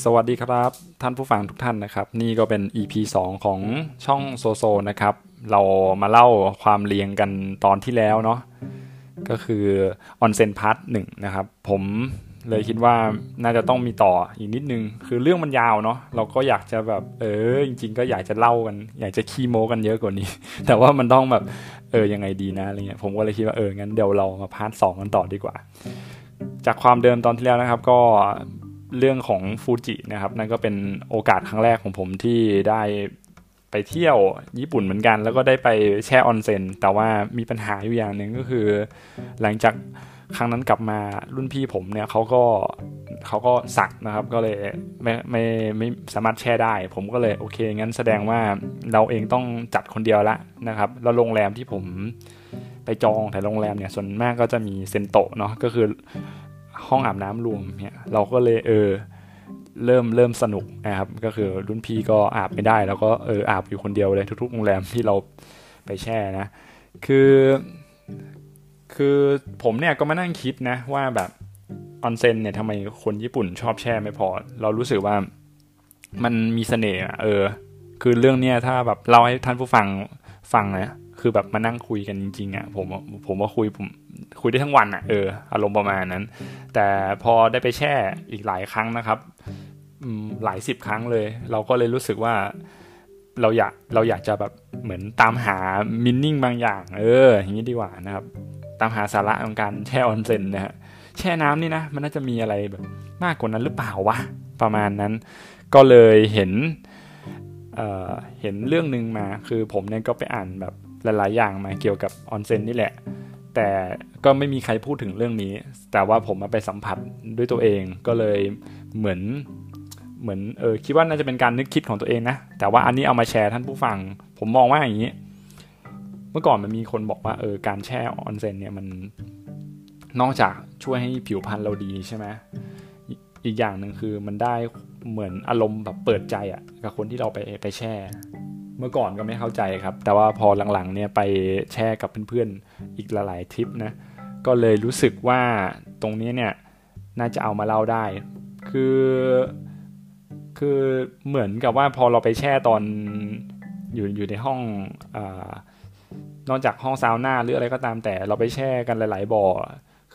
สวัสดีครับ ท่านผู้ฟังทุกท่านนะครับ นี่ก็เป็น EP 2 ของช่องโซโซนะครับ เรามาเล่าความเรียงกันตอนที่แล้วเนาะก็คือออนเซน part หนึ่งนะครับ ผมเลยคิดว่าน่าจะต้องมีต่ออีกนิดนึง คือเรื่องมันยาวเนาะเราก็อยากจะแบบ เออ จริง ๆ ก็อยากจะเล่ากัน อยากจะขี้โม้กันเยอะกว่านี้ แต่ว่ามันต้องแบบเออยังไงดีนะอะไรเงี้ยผมก็เลยคิดว่าเอองั้นเดี๋ยวเรามา part สองกันต่อดีกว่า จากความเดิมตอนที่แล้วนะครับ ก็ เรื่องของฟูจินะครับนั่นก็เป็นโอกาสครั้งแรกของผมที่ได้ไปเที่ยวญี่ปุ่นเหมือนกัน แล้วก็ได้ไปแช่ออนเซ็นแต่ว่ามีปัญหาอยู่อย่างหนึ่งก็คือ หลังจากครั้งนั้นกลับมารุ่นพี่ผมเนี่ยเขาก็เขาก็สักนะครับ ก็เลยไม่ไม่ไม่สามารถแช่ได้ ผมก็เลยโอเค งั้นแสดงว่าเราเองต้องจัดคนเดียวละนะครับ แล้วโรงแรมที่ผมไปจองแต่โรงแรมเนี่ยส่วนมากก็จะมีเซนโตะเนาะก็คือ ห้องอาบน้ำรวมเนี่ยเราก็เลยเออเริ่มเริ่มสนุกนะครับก็คือรุ่นพี่ก็อาบไม่ได้ แล้วก็เอออาบอยู่คนเดียวเลยทุกๆโรงแรมที่เราไปแช่นะ คือ คือผมเนี่ยก็มานั่งคิดนะว่าแบบออนเซ็นเนี่ยทำไมคนญี่ปุ่นชอบแช่ไม่พอ เรารู้สึกว่ามันมีเสน่ห์เออ คือเรื่องเนี้ยถ้าแบบเล่าให้ท่านผู้ฟังฟังนะคือแบบมานั่งคุยกันจริงๆอะผมผมว่าคุยผม คุยได้ทั้งวันอะเอออารมณ์ประมาณนั้น แต่พอได้ไปแช่อีกหลายครั้งนะครับหลายสิบครั้งเลย เราก็เลยรู้สึกว่าเราอยากเราอยากจะแบบเหมือนตามหามินนิ่งบางอย่าง เออ อย่างนี้ดีกว่านะครับ ตามหาสาระของการแช่ออนเซ็นนะฮะแช่น้ำนี่นะ มันน่าจะมีอะไรแบบมากกว่านั้นหรือเปล่าวะประมาณนั้น ก็เลยเห็นเเห็นเรื่องหนึ่งมาคือผมเนี่ยก็ไปอ่านแบบหลาย ๆ อย่างมาเกี่ยวกับออนเซ็นนี่แหละ แต่ก็ไม่มีใครพูดถึงเรื่องนี้ แต่ว่าผมมาไปสัมผัสด้วยตัวเองก็เลยเหมือนเหมือนเออคิดว่าน่าจะเป็นการนึกคิดของตัวเองนะ แต่ว่าอันนี้เอามาแชร์ท่านผู้ฟัง ผมมองว่าอย่างนี้ เมื่อก่อนมันมีคนบอกว่าเออการแช่ออนเซนเนี่ยมันนอกจากช่วยให้ผิวพรรณเราดีใช่ไหมอีกอย่างหนึ่งคือมันได้เหมือนอารมณ์แบบเปิดใจอะ่ะกับคนที่เราไปไปแช่ เมื่อก่อนก็ไม่เข้าใจครับ แต่ว่าพอหลังๆเนี่ยไปแช่กับเพื่อนๆอีกหลายๆทริปนะก็เลยรู้สึกว่าตรงนี้เนี่ยน่าจะเอามาเล่าได้ คือคือเหมือนกับว่าพอเราไปแช่ตอนอยู่อยู่ในห้องอนอกจากห้องซาวน่าหรืออะไรก็ตามแต่เราไปแช่กันหลาย ๆ บ่อ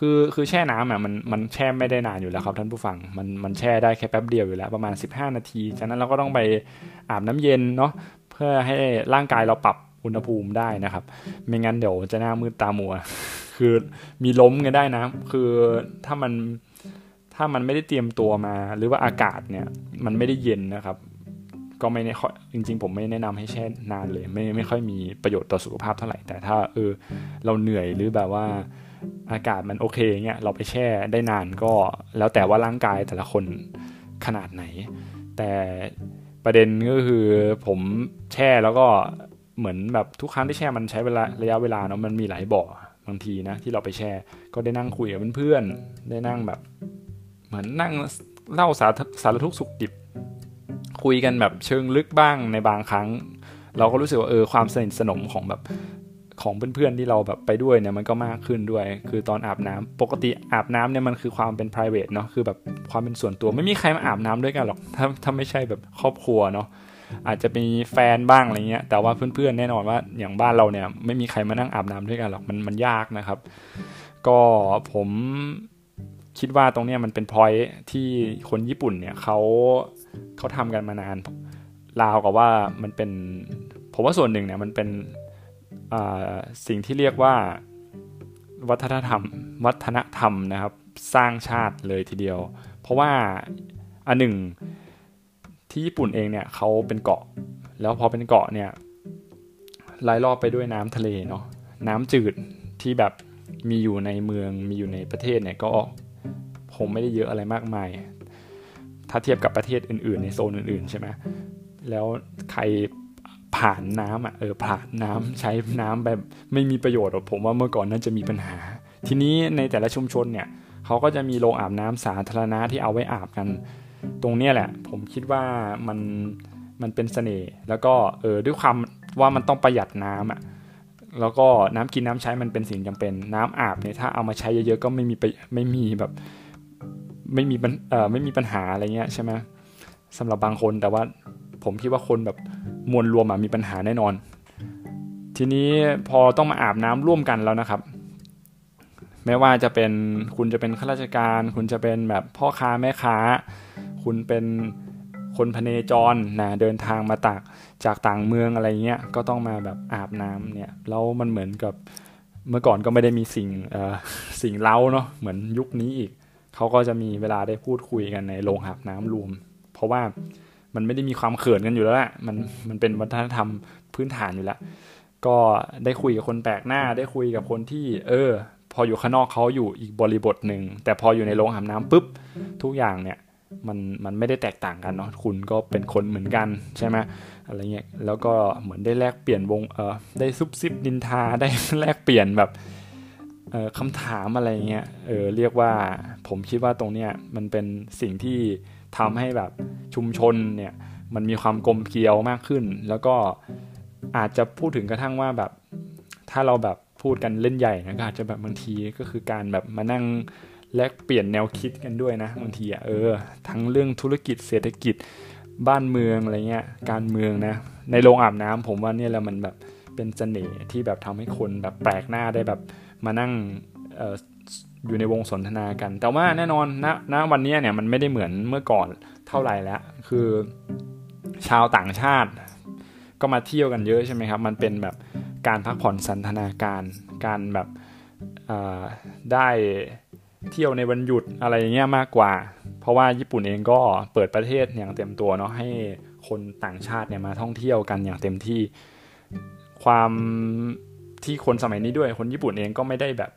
คือคือแช่น้ำอะมันมันแช่ไม่ได้นานอยู่แล้วครับท่านผู้ฟังมันมันแช่ได้แค่แป๊บเดียวอยู่แล้วประมาณ 15 นาที จากนั้นเราก็ต้องไปอาบน้ำเย็นเนาะ พื่อให้ร่างกายเราปรับอุณหภูมิได้นะครับ ไม่งั้นเดี๋ยวจะหน้ามืดตามัว คือมีล้มกันได้นะ คือถ้ามันถ้ามันไม่ได้เตรียมตัวมา หรือว่าอากาศเนี่ย มันไม่ได้เย็นนะครับ ก็ไม่ได้จริง ๆ ผมไม่แนะนำให้แช่นานเลย ไม่ไม่ค่อยมีประโยชน์ต่อสุขภาพเท่าไหร่ แต่ถ้าเออเราเหนื่อยหรือแบบว่าอากาศมันโอเคเงี้ยเราไปแช่ได้นานก็ แล้วแต่ว่าร่างกายแต่ละคนขนาดไหน แต่ ประเด็นก็คือผมแช่แล้วก็เหมือนแบบทุกครั้งที่แช่มันใช้เวลาระยะเวลาเนาะมันมีหลายบ่อบางทีนะที่เราไปแช่ก็ได้นั่งคุยกับเพื่อนๆได้นั่งแบบ เหมือนนั่งเล่าสารสารทุกสุขดิบ คุยกันแบบเชิงลึกบ้างในบางครั้ง เราก็รู้สึกว่าเออความสนิทสนมของแบบ ของเพื่อนๆที่เราแบบไปด้วยเนี่ยมันก็มากขึ้นด้วย คือตอนอาบน้ำปกติอาบน้ำเนี่ยมันคือความเป็น private เนาะคือแบบความเป็นส่วนตัวไม่มีใครมาอาบน้ำด้วยกันหรอกถ้าถ้าไม่ใช่แบบครอบครัวเนาะอาจจะมีแฟนบ้างอะไรเงี้ย แต่ว่าเพื่อนๆแน่นอนว่าอย่างบ้านเราเนี่ยไม่มีใครมานั่งอาบน้ำด้วยกันหรอกมันมันยากนะครับ ก็ผมคิดว่าตรงเนี้ยมันเป็นพอยที่คนญี่ปุ่นเนี่ยเขาเขาทำกันมานานลาวกับว่ามันเป็นผมว่าส่วนหนึ่งเนี่ยมันเป็น สิ่งที่เรียกว่าวัฒนธรรม วัฒนธรรมนะครับ สร้างชาติเลยทีเดียว เพราะว่าอันหนึ่งที่ญี่ปุ่นเองเนี่ยเขาเป็นเกาะ แล้วพอเป็นเกาะเนี่ยรายรอบไปด้วยน้ำทะเลเนาะน้ำจืดที่แบบมีอยู่ในเมืองมีอยู่ในประเทศเนี่ยก็คงไม่ได้เยอะอะไรมากมาย ถ้าเทียบกับประเทศอื่น ๆ ในโซนอื่น ๆ ใช่ไหมแล้วใคร ผ่านน้ำอะเออผ่านน้ำใช้น้ำแบบไม่มีประโยชน์ผมว่าเมื่อก่อนน่าจะมีปัญหา ทีนี้ในแต่ละชุมชนเนี่ยเขาก็จะมีโรงอาบน้ำสาธารณะที่เอาไว้อาบกัน ตรงนี้แหละ ผมคิดว่ามันมันเป็นเสน่ห์แล้วก็เออด้วยความว่ามันต้องประหยัดน้ำอะแล้วก็น้ำกินน้ำใช้มันเป็นสิ่งจำเป็น น้ำอาบเนี่ยถ้าเอามาใช้เยอะๆก็ไม่มีไปไม่มีแบบไม่มีเอ่อไม่มีปัญหาอะไรเงี้ยใช่ไหมสำหรับบางคนแต่ว่า ผมคิดว่าคนแบบมวลรวมมีปัญหาแน่นอน ทีนี้พอต้องมาอาบน้ำร่วมกันแล้วนะครับ ไม่ว่าจะเป็นคุณจะเป็นข้าราชการ คุณจะเป็นแบบพ่อค้าแม่ค้า คุณเป็นคนพเนจรนะเดินทางมาตากจากต่างเมืองอะไรเงี้ยก็ต้องมาแบบอาบน้ำเนี่ยแล้วมันเหมือนกับเมื่อก่อนก็ไม่ได้มีสิ่งสิ่งเล้าเนาะเหมือนยุคนี้อีกเขาก็จะมีเวลาได้พูดคุยกันในโรงอาบน้ำรวม เพราะว่า มันไม่ได้มีความเขินกันอยู่แล้วแหละมันมันเป็นวัฒนธรรมพื้นฐานอยู่แล้ว ก็ได้คุยกับคนแปลกหน้า ได้คุยกับคนที่ เออ พออยู่ข้างนอกเขาอยู่อีกบริบทหนึ่งแต่พออยู่ในโรงอาบน้ำปุ๊บทุกอย่างเนี่ยมันมันไม่ได้แตกต่างกันเนาะคุณก็เป็นคนเหมือนกันใช่ไหมอะไรเงี้ยแล้วก็เหมือนได้แลกเปลี่ยนวงเออได้ซุบซิบดินทาได้แลกเปลี่ยนแบบเออคำถามอะไรเงี้ยเออเรียกว่าผมคิดว่าตรงเนี้ยมันเป็นสิ่งที่ ทำให้แบบชุมชนเนี่ยมันมีความกลมเกลียวมากขึ้น แล้วก็อาจจะพูดถึงกระทั่งว่าแบบ ถ้าเราแบบพูดกันเล่นใหญ่นะก็อาจจะแบบบางทีก็คือการแบบมานั่งแลกเปลี่ยนแนวคิดกันด้วยนะบางทีอะเออ ทั้งเรื่องธุรกิจเศรษฐกิจบ้านเมืองอะไรเงี้ยการเมืองนะ ในโรงอาบน้ำผมว่าเนี่ยแหละมันแบบเป็นเสน่ห์ที่แบบทำให้คนแบบแปลกหน้าได้แบบมานั่ง อยู่ในวงสนทนากัน แต่ว่าแน่นอนณณวันนี้เนี่ยมันไม่ได้เหมือนเมื่อก่อนเท่าไหร่แล้ว คือชาวต่างชาติ ก็มาเที่ยวกันเยอะใช่ไหมครับ มันเป็นแบบการพักผ่อนสันทนาการ การแบบได้เที่ยวในวันหยุดอะไรเงี้ยมากกว่า เพราะว่าญี่ปุ่นเองก็เปิดประเทศอย่างเต็มตัวเนาะให้คนต่างชาติเนี่ยมาท่องเที่ยวกันอย่างเต็มที่ ความที่คนสมัยนี้ด้วยคนญี่ปุ่นเองก็ไม่ได้แบบ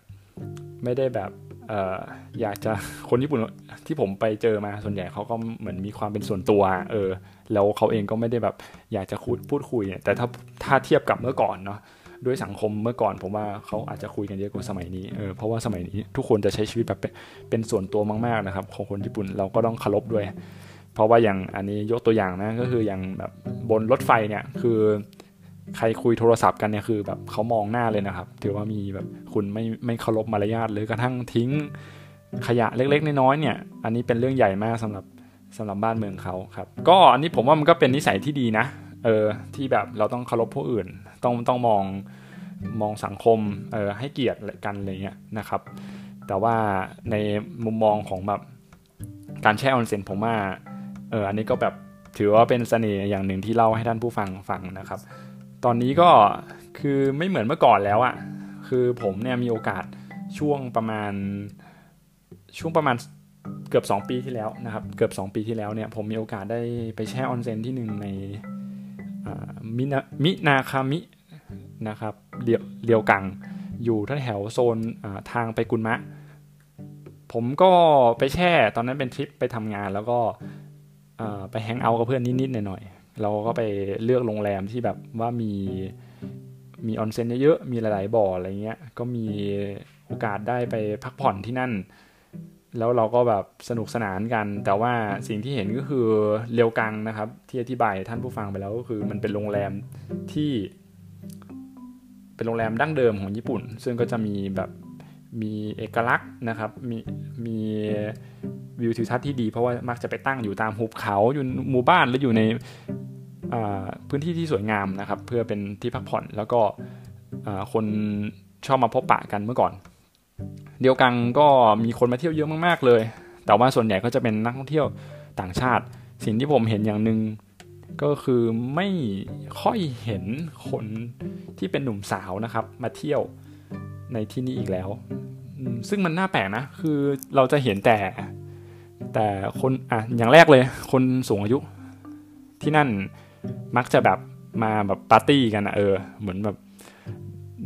ไม่ได้แบบอออยากจะคนญี่ปุ่นที่ผมไปเจอมาส่วนใหญ่เขาก็เหมือนมีความเป็นส่วนตัว เออ แล้วเขาเองก็ไม่ได้แบบอยากจะคุยพูดคุยแต่ถ้าถ้าเทียบกับเมื่อก่อนเนาะด้วยสังคมเมื่อก่อนผมว่าเขาอาจจะคุยกันเยอะกว่าสมัยนี้เออเพราะว่าสมัยนี้ทุกคนจะใช้ชีวิตแบบเป็นส่วนตัวมากๆนะครับ ของคนญี่ปุ่นเราก็ต้องเคารพด้วย เพราะว่าอย่างอันนี้ยกตัวอย่างนะก็คืออย่างแบบบนรถไฟเนี่ยคือ ใครคุยโทรศัพท์กันเนี่ยคือแบบเขามองหน้าเลยนะครับ ถือว่ามีแบบคุณไม่ไม่เคารพมารยาทหรือกระทั่งทิ้งขยะเล็กๆน้อยๆเนี่ย อันนี้เป็นเรื่องใหญ่มากสำหรับสำหรับบ้านเมืองเขาครับ ก็อันนี้ผมว่ามันก็เป็นนิสัยที่ดีนะ เออที่แบบเราต้องเคารพผู้อื่น ต้องต้องมองมองสังคมเออให้เกียรติกันอะไรเงี้ยนะครับ แต่ว่าในมุมมองของแบบการแช่ออนเซ็นผมว่าเอออันนี้ก็แบบถือว่าเป็นเสน่ห์อย่างหนึ่งที่เล่าให้ท่านผู้ฟังฟังนะครับ ตอนนี้ก็คือไม่เหมือนเมื่อก่อนแล้วอะคือผมเนี่ยมีโอกาสช่วงประมาณช่วงประมาณเกือบ 2 ปีที่แล้วนะครับ เกือบ 2 ปีที่แล้วเนี่ยผมมีโอกาสได้ไปแช่ออนเซ็นที่หนึ่งในมินามินาคามินะครับเรียวเรียวกังอยู่ท่าแถวโซนทางไปกุนมะ ผมก็ไปแช่ตอนนั้นเป็นทริปไปทำงานแล้วก็ไปแฮงเอาท์กับเพื่อนนิดๆหน่อยๆ เราก็ไปเลือกโรงแรมที่แบบว่ามีมีออนเซ็นเยอะๆ มีหลายๆบ่ออะไรเงี้ย ก็มีโอกาสได้ไปพักผ่อนที่นั่น แล้วเราก็แบบสนุกสนานกัน แต่ว่าสิ่งที่เห็นก็คือเรียวกังนะครับ ที่อธิบายท่านผู้ฟังไปแล้วก็คือมันเป็นโรงแรมที่ เป็นโรงแรมดั้งเดิมของญี่ปุ่น ซึ่งก็จะมีแบบมีเอกลักษณ์นะครับ มีมีวิวทิวทัศน์ที่ดีเพราะว่ามักจะไปตั้งอยู่ตามหุบเขาอยู่หมู่บ้านหรืออยู่ใน พื้นที่ที่สวยงามนะครับ เพื่อเป็นที่พักผ่อนแล้วก็คนชอบมาพบปะกันเมื่อก่อน เดียวกันก็มีคนมาเที่ยวเยอะมากๆเลย แต่ว่าส่วนใหญ่ก็จะเป็นนักท่องเที่ยวต่างชาติ สิ่งที่ผมเห็นอย่างหนึ่งก็คือไม่ค่อยเห็นคนที่เป็นหนุ่มสาวนะครับ มาเที่ยวในที่นี้อีกแล้ว ซึ่งมันน่าแปลกนะ คือเราจะเห็นแต่ แต่คนอะอย่างแรกเลย คนสูงอายุที่นั่น มักจะแบบมาแบบปาร์ตี้กันนะเออ เหมือนแบบ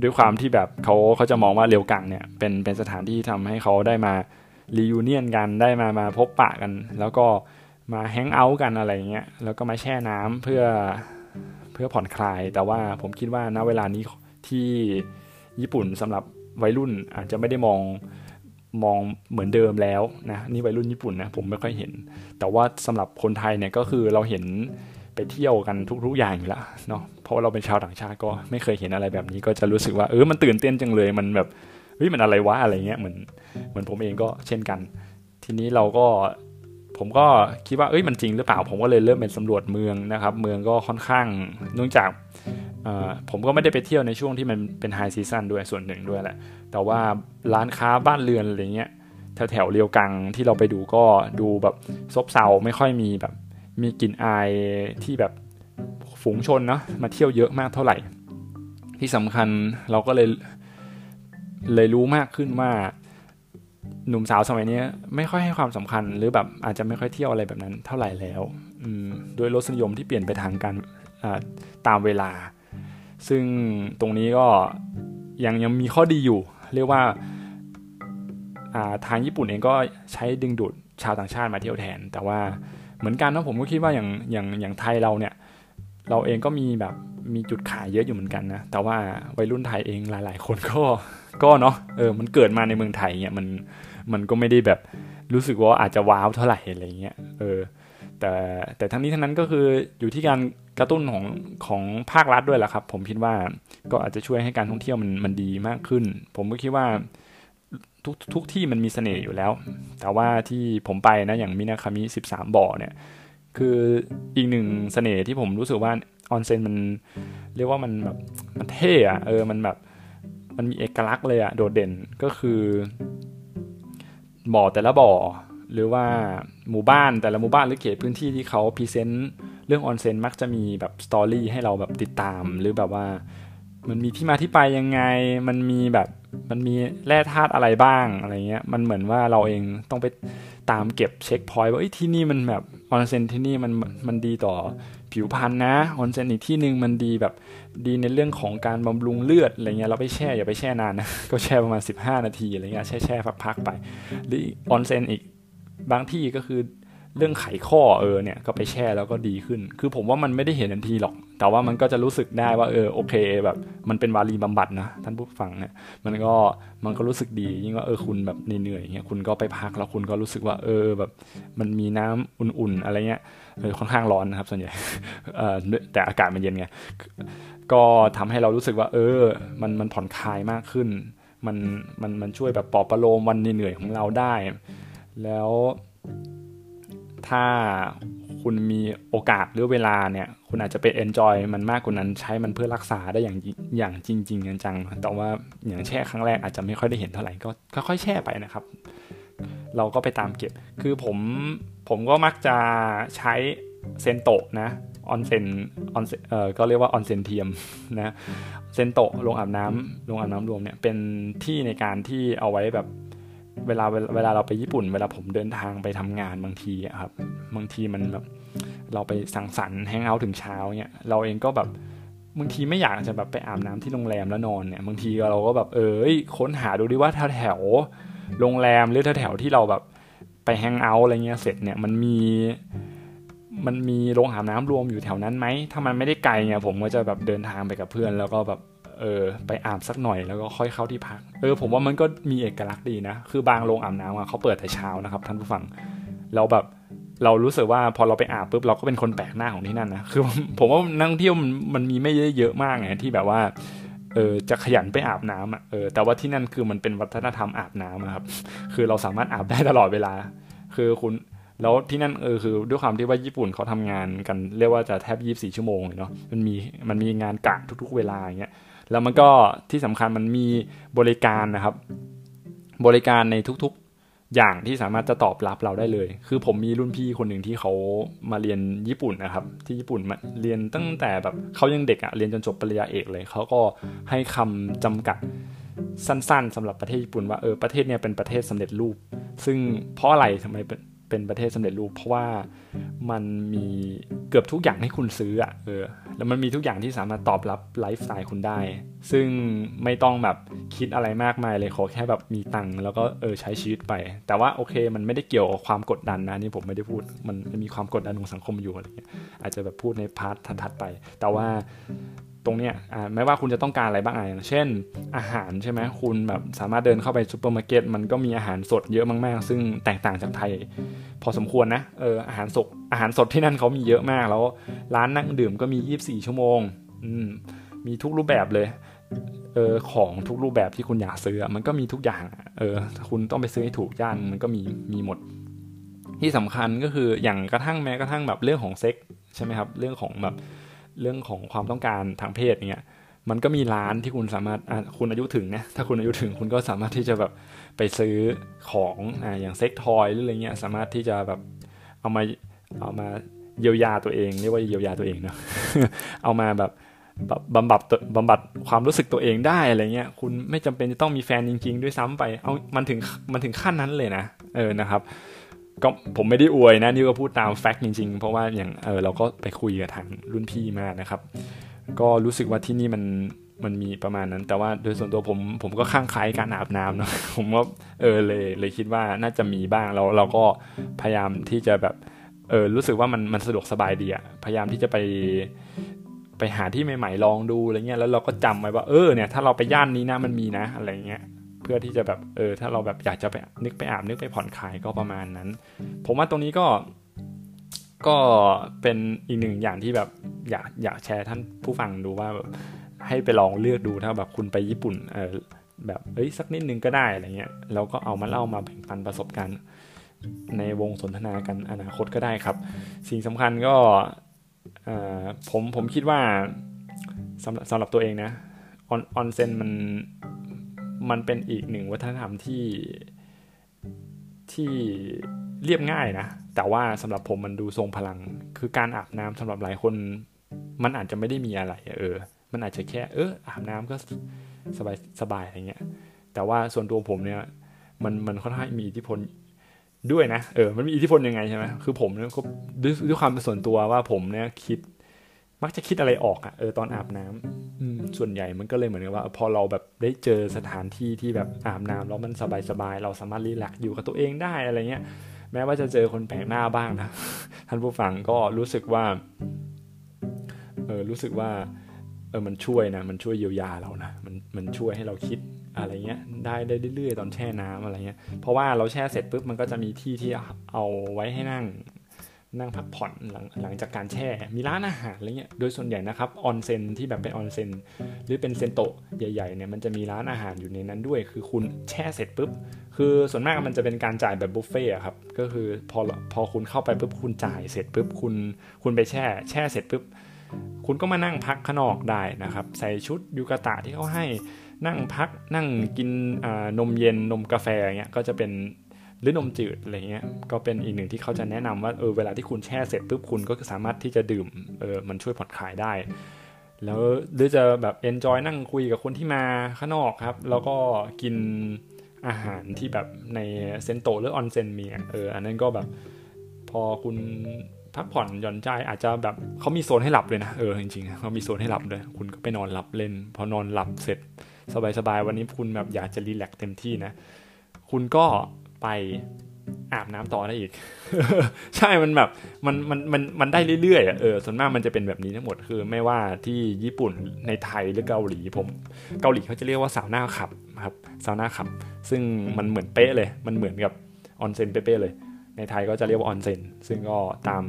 ด้วยความที่แบบเขาเขาจะมองว่าเรียวกังเนี่ยเป็นเป็นสถานที่ทำให้เขาได้มารียูเนียนกันได้มามาพบปะกัน แล้วก็มาแฮงเอาท์กันอะไรเงี้ยแล้วก็มาแช่น้ำเพื่อเพื่อผ่อนคลาย แต่ว่าผมคิดว่าณเวลานี้ที่ญี่ปุ่นสำหรับวัยรุ่นอาจจะไม่ได้มองมองเหมือนเดิมแล้วนะนี่วัยรุ่นญี่ปุ่นนะผมไม่ค่อยเห็น แต่ว่าสำหรับคนไทยเนี่ยก็คือเราเห็น ไปเที่ยวกันทุก ๆ อย่างอยู่แล้วเนาะเพราะเราเป็นชาวต่างชาติก็ไม่เคยเห็นอะไรแบบนี้ ก็จะรู้สึกว่าเออมันตื่นเต้นจังเลยมันแบบเฮ้ยมันอะไรวะอะไรเงี้ยเหมือนเหมือนผมเองก็เช่นกัน ทีนี้เราก็ผมก็คิดว่าเอ้ยมันจริงหรือเปล่า ผมก็เลยเริ่มเป็นสำรวจเมืองนะครับ เมืองก็ค่อนข้างเนื่องจากผมก็ไม่ได้ไปเที่ยวในช่วงที่มันเป็น high season ด้วยส่วนหนึ่งด้วยแหละ แต่ว่าร้านค้าบ้านเรือนอะไรเงี้ยแถวแถวเรียวกังที่เราไปดูก็ดูแบบซบเซาไม่ค่อยมีแบบ มีกลิ่นอายที่แบบฝูงชนเนาะมาเที่ยวเยอะมากเท่าไหร่ ที่สำคัญเราก็เลยเลยรู้มากขึ้นว่าหนุ่มสาวสมัยนี้ไม่ค่อยให้ความสำคัญหรือแบบอาจจะไม่ค่อยเที่ยวอะไรแบบนั้นเท่าไหร่แล้วโดยรสนิยมที่เปลี่ยนไปทางการตามเวลา ซึ่งตรงนี้ก็ยังยังมีข้อดีอยู่ เรียกว่าทางญี่ปุ่นเองก็ใช้ดึงดูดชาวต่างชาติมาเที่ยวแทน แต่ว่า เหมือนกันนะผมก็คิดว่าอย่างอย่างอย่างไทยเราเนี่ย เราเองก็มีแบบมีจุดขายเยอะอยู่เหมือนกันนะ แต่ว่าวัยรุ่นไทยเองหลาย ๆ คนก็ก็เนาะเออมันเกิดมาในเมืองไทยเนี่ยมันมันก็ไม่ได้แบบรู้สึกว่าอาจจะว้าวเท่าไหร่อะไรเงี้ยเออแต่แต่ทั้งนี้ทั้งนั้นก็คืออยู่ที่การกระตุ้นของของภาครัฐด้วยแหละครับ ผมคิดว่าก็อาจจะช่วยให้การท่องเที่ยวมันมันดีมากขึ้น ผมก็คิดว่า ทุกทุกที่มันมีเสน่ห์อยู่แล้ว แต่ว่าที่ผมไปนะอย่างมินาคามิ 13 บ่อเนี่ย คืออีกหนึ่งเสน่ห์ที่ผมรู้สึกว่าออนเซ็นมันเรียกว่ามันแบบมันเท่อะเออมันแบบมันมีเอกลักษณ์เลยอะโดดเด่นก็คือ บ่อแต่ละบ่อ หรือว่าหมู่บ้านแต่ละหมู่บ้านหรือเขตพื้นที่ที่เขา present เรื่องออนเซ็นมักจะมีแบบ story ให้เราแบบติดตาม หรือแบบว่ามันมีที่มาที่ไปยังไงมันมีแบบ มันมีแร่ธาตุอะไรบ้างอะไรเงี้ย มันเหมือนว่าเราเองต้องไปตามเก็บ checkpoint ว่าที่นี่มันแบบออนเซ็นที่นี่มันมันดีต่อผิวพรรณนะออนเซ็นอีกที่หนึ่งมันดีแบบดีในเรื่องของการบำรุงเลือดอะไรเงี้ยเราไปแช่อย่าไปแช่นานนะก็แช่ประมาณ 15 นาทีอะไรเงี้ยแช่แช่พักๆไป หรือออนเซ็นอีกบางที่ก็คือเรื่องไขข้อเออเนี่ยก็ไปแช่แล้วก็ดีขึ้น คือผมว่ามันไม่ได้เห็นทันทีหรอก แต่ว่ามันก็จะรู้สึกได้ว่าเออโอเคแบบ มันเป็นวารีบำบัดนะท่านผู้ฟังเนี่ยมันก็มันก็รู้สึกดียิ่งว่าเออคุณแบบเหนื่อยเงี้ยคุณก็ไปพักแล้วคุณก็รู้สึกว่าเออแบบ มันมีน้ำอุ่นๆอะไรเงี้ยเออค่อนข้างร้อนนะครับส่วนใหญ่เออแต่อากาศมันเย็นไงก็ทำให้เรารู้สึกว่า เออ มันมันผ่อนคลายมากขึ้น มันมันมันช่วยแบบปลอบประโลมวันเหนื่อยของเราได้ แล้วถ้า คุณมีโอกาสหรือเวลาเนี่ย คุณอาจจะไปเอนจอยมันมากกว่านั้น ใช้มันเพื่อรักษาได้อย่างอย่างจริงๆจังแต่ว่าอย่างแช่ครั้งแรกอาจจะไม่ค่อยได้เห็นเท่าไหร่ก็ค่อยๆแช่ไปนะครับ เราก็ไปตามเก็บ คือผมผมก็มักจะใช้เซนโตะนะออนเซนออนเอ่อก็เรียกว่าออนเซนเทียมนะเซนโตะลงอาบน้ำลงอาบน้ำรวมเนี่ยเป็นที่ในการที่เอาไว้แบบ เวลาเวลาเราไปญี่ปุ่น เวลาผมเดินทางไปทำงานบางทีครับ บางทีมันแบบเราไปสังสรรค์ hangout ถึงเช้าเนี่ยเราเองก็แบบบางทีไม่อยากจะแบบไปอาบน้ำที่โรงแรมแล้วนอนเนี่ยบางทีเราก็แบบเออค้นหาดูดิว่าแถวโรงแรมหรือแถวที่เราแบบไปแฮงเอาท์อะไรเงี้ยเสร็จเนี่ยมันมีมันมีโรงอาบน้ำรวมอยู่แถวนั้นไหมถ้ามันไม่ได้ไกลเนี่ยผมก็จะแบบเดินทางไปกับเพื่อน แล้วก็แบบ เออไปอาบสักหน่อยแล้วก็ค่อยเข้าที่พัก เออผมว่ามันก็มีเอกลักษณ์ดีนะ คือบางโรงอาบน้ำอะเขาเปิดแต่เช้านะครับท่านผู้ฟังแล้วแบบเรารู้สึกว่าพอเราไปอาบปุ๊บเราก็เป็นคนแปลกหน้าของที่นั่นนะคือผมว่านักท่องเที่ยวมันมีไม่เยอะมากไงที่แบบว่าเออจะขยันไปอาบน้ำอะเออแต่ว่าที่นั่นคือมันเป็นวัฒนธรรมอาบน้ำครับคือเราสามารถอาบได้ตลอดเวลา คือคุณแล้วที่นั่นเออคือด้วยความที่ว่าญี่ปุ่นเขาทำงานกันเรียกว่าจะแทบยี่สี่ชั่วโมงเลยเนาะมันมีมันมีงานกะทุกๆ เวลาอย่างเงี้ย แล้วมันก็ที่สำคัญมันมีบริการนะครับ บริการในทุกๆอย่างที่สามารถจะตอบรับเราได้เลย คือผมมีรุ่นพี่คนหนึ่งที่เขามาเรียนญี่ปุ่นนะครับ ที่ญี่ปุ่นมาเรียนตั้งแต่แบบเขายังเด็กอะเรียนจนจบปริญญาเอกเลยเขาก็ให้คำจำกัดสั้นๆสำหรับประเทศญี่ปุ่นว่าเออประเทศเนี้ยเป็นประเทศสำเร็จรูป ซึ่งเพราะอะไรทำไมเป็นประเทศสำเร็จรูป เพราะว่ามันมีเกือบทุกอย่างให้คุณซื้ออะเออ แล้วมันมีทุกอย่างที่สามารถตอบรับไลฟ์สไตล์คุณได้ ซึ่งไม่ต้องแบบคิดอะไรมากมายเลยขอแค่แบบมีตังค์แล้วก็เออใช้ชีวิตไป แต่ว่าโอเคมันไม่ได้เกี่ยวกับความกดดันนะนี่ผมไม่ได้พูดมันมีความกดดันของสังคมอยู่อะไรเงี้ยอาจจะแบบพูดใน part ถัดๆไป แต่ว่า ตรงเนี้ยไม่ว่าคุณจะต้องการอะไรบ้างอย่างเช่น อาหารใช่ไหมคุณแบบสามารถเดินเข้าไปซูเปอร์มาร์เก็ตมันก็มีอาหารสดเยอะมากๆ ซึ่งแตกต่างจากไทย พอสมควรนะเอออาหารสดอาหารสดที่นั่นเขามีเยอะมากแล้ว ร้านนั่งดื่มก็มี 24 ชั่วโมงอืมมีทุกรูปแบบเลยเออของทุกรูปแบบที่คุณอยากซื้อมันก็มีทุกอย่างเออคุณต้องไปซื้อให้ถูกย่านมันก็มีมีหมดทที่สำคัญก็คืออย่างกระทั่งแม้กระทั่งแบบเรื่องของเซ็กใช่ไหมครับเรื่องของแบบ เรื่องของความต้องการทางเพศเงี้ยมันก็มีร้านที่คุณสามารถคุณอายุถึงนะถ้าคุณอายุถึงคุณก็สามารถที่จะแบบไปซื้อของออย่างเซ็กทอยหรืออะไรเงี้ยสามารถที่จะแบบเอามาเอามาเยียวยาตัวเองเรียกว่าเยียวยาตัวเองเนาะเอามาแบบบำบัดบำบัดความรู้สึกตัวเองได้อะไรเงี้ยคุณไม่จำเป็นจะต้องมีแฟนจริง ๆ ด้วยซ้ำไปเอามันถึงมันถึงขั้นนั้นเลยนะเออนะครับ ก็ผมไม่ได้อวยนะนี่ก็พูดตามแฟกต์จริงๆ เพราะว่าอย่างเออเราก็ไปคุยกับทางรุ่นพี่มานะครับ ก็รู้สึกว่าที่นี่มันมันมีประมาณนั้น แต่ว่าโดยส่วนตัวผมผมก็ข้างคล้ายการอาบน้ำเนาะผมว่าเออเลยเลยคิดว่าน่าจะมีบ้างเราเราก็พยายามที่จะแบบเออรู้สึกว่ามันมันสะดวกสบายดีอะพยายามที่จะไปไปหาที่ใหม่ๆลองดูอะไรเงี้ยแล้วเราก็จำไว้ว่าเออเนี่ยถ้าเราไปย่านนี้นะมันมีนะอะไรเงี้ย เพื่อที่จะแบบเออถ้าเราแบบอยากจะไปนึกไปอาบนึกไปผ่อนคลายก็ประมาณนั้น ผมว่าตรงนี้ก็ก็เป็นอีกหนึ่งอย่างที่แบบอยากอยากแชร์ท่านผู้ฟังดูว่าแบบให้ไปลองเลือกดูถ้าแบบคุณไปญี่ปุ่นเออแบบเอ้ยสักนิดนึงก็ได้อะไรเงี้ยแล้วก็เอามาเล่ามาแบ่งปันประสบการณ์ในวงสนทนากันอนาคตก็ได้ครับ สิ่งสำคัญก็ผมผมคิดว่าสำหรับสำหรับตัวเองนะออนออนเซนมัน มันเป็นอีกหนึ่งวัฒนธรรมที่ที่เรียบง่ายนะ แต่ว่าสำหรับผมมันดูทรงพลัง คือการอาบน้ำสำหรับหลายคน มันอาจจะไม่ได้มีอะไร เออ มันอาจจะแค่ เอออาบน้ำก็สบายสบายอะไรเงี้ย แต่ว่าส่วนตัวผมเนี่ย มันมันค่อนข้างมีอิทธิพลด้วยนะ เออ มันมีอิทธิพลยังไงใช่ไหมคือผมเนี่ยด้วยด้วยความเป็นส่วนตัวว่าผมเนี่ยคิด มักจะคิดอะไรออกอะ่ะเออตอนอาบน้ำอืมส่วนใหญ่มันก็เลยเหมือนกับว่า พอเราแบบได้เจอสถานที่ที่แบบอาบน้ำแล้วมันสบายๆเราสามารถรีแลกซ์อยู่กับตัวเองได้อะไรเงี้ยแม้ว่าจะเจอคนแปลกหน้าบ้างนะท่านผู้ฟังก็รู้สึกว่าเออรู้สึกว่าเออมันช่วยนะ มันช่วยเยียวยาเรานะมันมันช่วยให้เราคิดอะไรเงี้ยได้ได้เรื่อยๆตอนแช่น้ำอะไรเงี้ยเพราะว่าเราแช่เสร็จปุ๊บมันก็จะมีที่ที่เอาไว้ให้นั่ง นั่งพักผ่อนหลังหลังจากการแช่ มีร้านอาหารอะไรเงี้ย โดยส่วนใหญ่นะครับออนเซนที่แบบเป็นออนเซนหรือเป็นเซนโตะใหญ่ๆเนี่ยมันจะมีร้านอาหารอยู่ในนั้นด้วย คือคุณแช่เสร็จปุ๊บ คือส่วนมากมันจะเป็นการจ่ายแบบบุฟเฟ่ครับ ก็คือพอพอคุณเข้าไปปุ๊บคุณจ่ายเสร็จปุ๊บคุณคุณไปแช่ แช่เสร็จปุ๊บคุณก็มานั่งพักข้างนอกได้นะครับ ใส่ชุดยูกาตะที่เขาให้นั่งพักนั่งกินนมเย็นนมกาแฟเงี้ยก็จะเป็น หรือนมจืดอะไรเงี้ยก็เป็นอีกหนึ่งที่เขาจะแนะนำว่าเออเวลาที่คุณแช่เสร็จปุ๊บคุณก็สามารถที่จะดื่มเออมันช่วยผ่อนคลายได้ แล้วหรือจะแบบ enjoy นั่งคุยกับคนที่มาข้างนอกครับ แล้วก็กินอาหารที่แบบในเซนโตหรือออนเซนมีเอออันนั้นก็แบบพอคุณพักผ่อนหย่อนใจอาจจะแบบเขามีโซนให้หลับเลยนะเออจริงๆเขามีโซนให้หลับเลยคุณก็ไปนอนหลับเล่น พอนอนหลับเสร็จ สบายๆวันนี้คุณแบบอยากจะ relax เต็มที่นะ คุณก็ ไปอาบน้ำต่อได้อีก ใช่มันแบบมันมันมันมันได้เรื่อยๆอะเออส่วนมากมันจะเป็นแบบนี้ทั้งหมดคือ ไม่ว่าที่ญี่ปุ่นในไทยหรือเกาหลีผม เกาหลีเขาจะเรียกว่าซาวน่าครับครับซาวน่าครับ ซึ่งมันเหมือนเป๊ะเลย มันเหมือนกับออนเซ็นเป๊ะเลย ในไทยก็จะเรียกว่าออนเซ็นซึ่งก็ตาม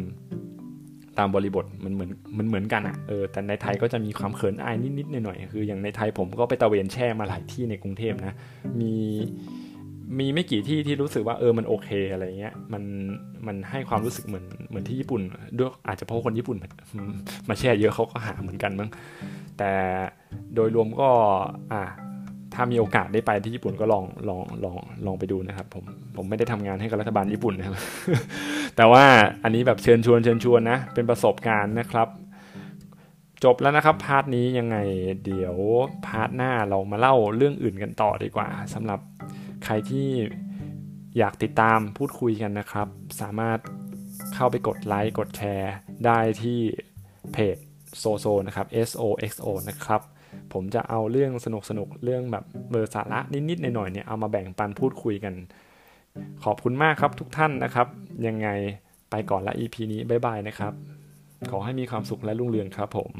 ตามบริบทมันเหมือนมันเหมือนกันอะเออแต่ในไทยก็จะมีความเขินอายนิดๆหน่อยๆคืออย่างในไทยผมก็ไปตะเวนแช่มาหลายที่ในกรุงเทพนะมี มีไม่กี่ที่ที่รู้สึกว่าเออมันโอเคอะไรเงี้ยมันมันให้ความรู้สึกเหมือนเหมือนที่ญี่ปุ่นด้วยอาจจะเพราะคนญี่ปุ่นมาแช่เยอะเขาก็หาเหมือนกันมั้งแต่โดยรวมก็อะถ้ามีโอกาสได้ไปที่ญี่ปุ่นก็ลองลองลองลองไปดูนะครับผมผมไม่ได้ทำงานให้กับรัฐบาลญี่ปุ่นนะครับแต่ว่าอันนี้แบบเชิญชวนเชิญชวนนะเป็นประสบการณ์นะครับ จบแล้วนะครับ part นี้ยังไงเดี๋ยว part หน้าเรามาเล่าเรื่องอื่นกันต่อดีกว่าสำหรับ ใครที่อยากติดตามพูดคุยกันนะครับ สามารถเข้าไปกดไลค์กดแชร์ได้ที่เพจโซโซนะครับ S O X O นะครับ ผมจะเอาเรื่องสนุกสนุกเรื่องแบบเบอร์สาระนิดๆหน่อยๆเนี่ยเอามาแบ่งปันพูดคุยกัน ขอบคุณมากครับทุกท่านนะครับ ยังไงไปก่อนละ EP นี้บ๊ายบายนะครับ ขอให้มีความสุขและรุ่งเรืองครับผม